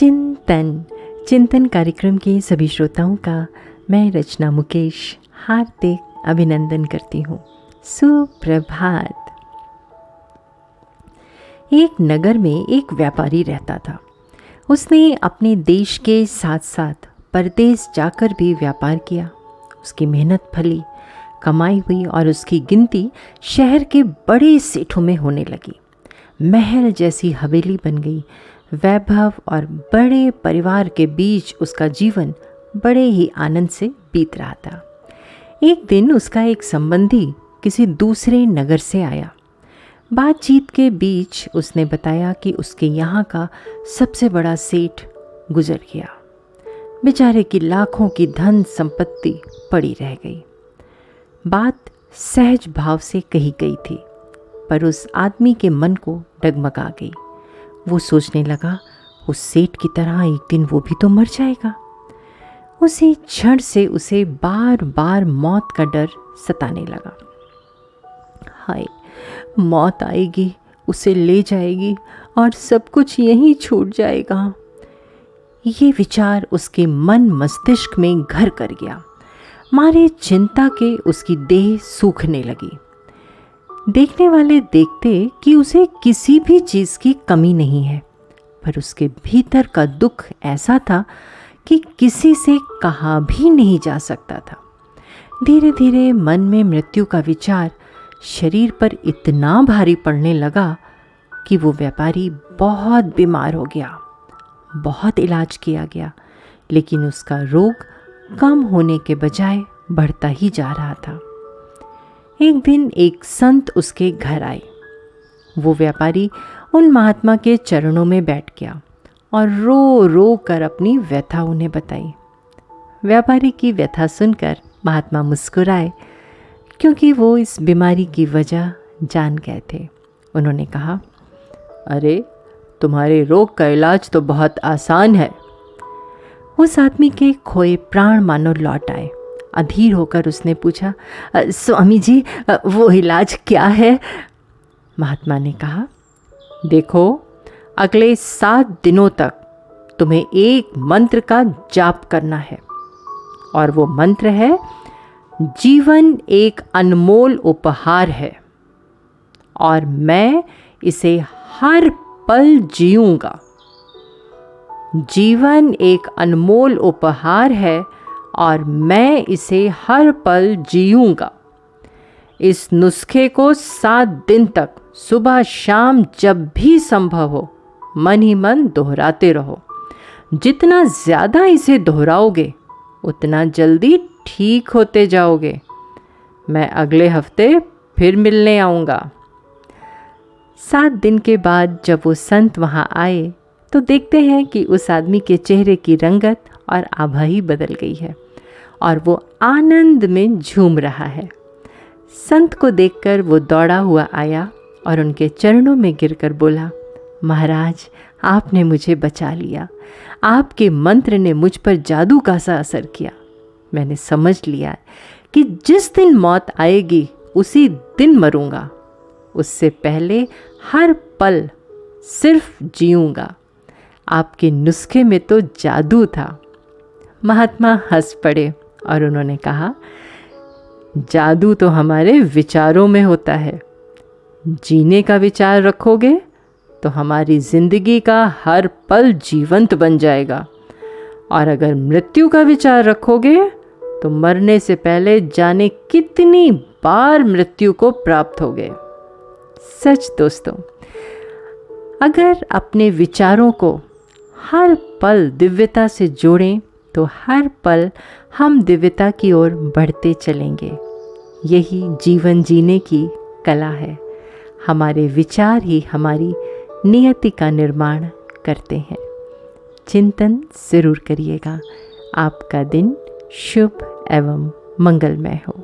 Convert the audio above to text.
चिंतन। चिंतन कार्यक्रम के सभी श्रोताओं का मैं रचना मुकेश हार्दिक अभिनंदन करती हूँ। सुप्रभात। एक नगर में एक व्यापारी रहता था। उसने अपने देश के साथ साथ परदेश जाकर भी व्यापार किया। उसकी मेहनत फली, कमाई हुई और उसकी गिनती शहर के बड़े सेठों में होने लगी। महल जैसी हवेली बन गई वैभव और बड़े परिवार के बीच उसका जीवन बड़े ही आनंद से बीत रहा था। एक दिन उसका एक संबंधी किसी दूसरे नगर से आया। बातचीत के बीच उसने बताया कि उसके यहाँ का सबसे बड़ा सेठ गुजर गया। बेचारे की लाखों की धन संपत्ति पड़ी रह गई। बात सहज भाव से कही गई थी, पर उस आदमी के मन को डगमगा गई। वो सोचने लगा, उस सेठ की तरह एक दिन वो भी तो मर जाएगा। उसी क्षण से उसे बार बार मौत का डर सताने लगा। हाय, मौत आएगी, उसे ले जाएगी और सब कुछ यहीं छूट जाएगा। ये विचार उसके मन मस्तिष्क में घर कर गया। मारे चिंता के उसकी देह सूखने लगी। देखने वाले देखते कि उसे किसी भी चीज़ की कमी नहीं है। पर उसके भीतर का दुख ऐसा था कि किसी से कहा भी नहीं जा सकता था। धीरे धीरे मन में मृत्यु का विचार शरीर पर इतना भारी पड़ने लगा कि वो व्यापारी बहुत बीमार हो गया, बहुत इलाज किया गया, लेकिन उसका रोग कम होने के बजाय बढ़ता ही जा रहा था। एक दिन एक संत उसके घर आए। वो व्यापारी उन महात्मा के चरणों में बैठ गया और रो रो कर अपनी व्यथा उन्हें बताई। व्यापारी की व्यथा सुनकर महात्मा मुस्कुराए, क्योंकि वो इस बीमारी की वजह जान गए थे। उन्होंने कहा, अरे, तुम्हारे रोग का इलाज तो बहुत आसान है। उस आदमी के खोए प्राण मानो लौट आए। अधीर होकर उसने पूछा स्वामी जी वो इलाज क्या है? महात्मा ने कहा, देखो, अगले सात दिनों तक तुम्हें एक मंत्र का जाप करना है, और वो मंत्र है, जीवन एक अनमोल उपहार है, और मैं इसे हर पल जीऊँगा। जीवन एक अनमोल उपहार है और मैं इसे हर पल जीऊँगा। इस नुस्खे को सात दिन तक, सुबह शाम जब भी संभव हो, मन ही मन दोहराते रहो। जितना ज़्यादा इसे दोहराओगे, उतना जल्दी ठीक होते जाओगे। मैं अगले हफ़्ते फिर मिलने आऊँगा। सात दिन के बाद जब वो संत वहाँ आए तो देखते हैं कि उस आदमी के चेहरे की रंगत और आभा ही बदल गई है और वो आनंद में झूम रहा है। संत को देखकर वो दौड़ा हुआ आया और उनके चरणों में गिरकर बोला, महाराज, आपने मुझे बचा लिया। आपके मंत्र ने मुझ पर जादू का सा असर किया। मैंने समझ लिया कि जिस दिन मौत आएगी, उसी दिन मरूँगा। उससे पहले हर पल सिर्फ़ जीऊँगा। आपके नुस्खे में तो जादू था। महात्मा हंस पड़े और उन्होंने कहा, जादू तो हमारे विचारों में होता है। जीने का विचार रखोगे तो हमारी ज़िंदगी का हर पल जीवंत बन जाएगा। और अगर मृत्यु का विचार रखोगे तो मरने से पहले जाने कितनी बार मृत्यु को प्राप्त हो गए सच दोस्तों, अगर अपने विचारों को हर पल दिव्यता से जोड़ें तो हर पल हम दिव्यता की ओर बढ़ते चलेंगे। यही जीवन जीने की कला है। हमारे विचार ही हमारी नियति का निर्माण करते हैं। चिंतन ज़रूर करिएगा। आपका दिन शुभ एवं मंगलमय हो।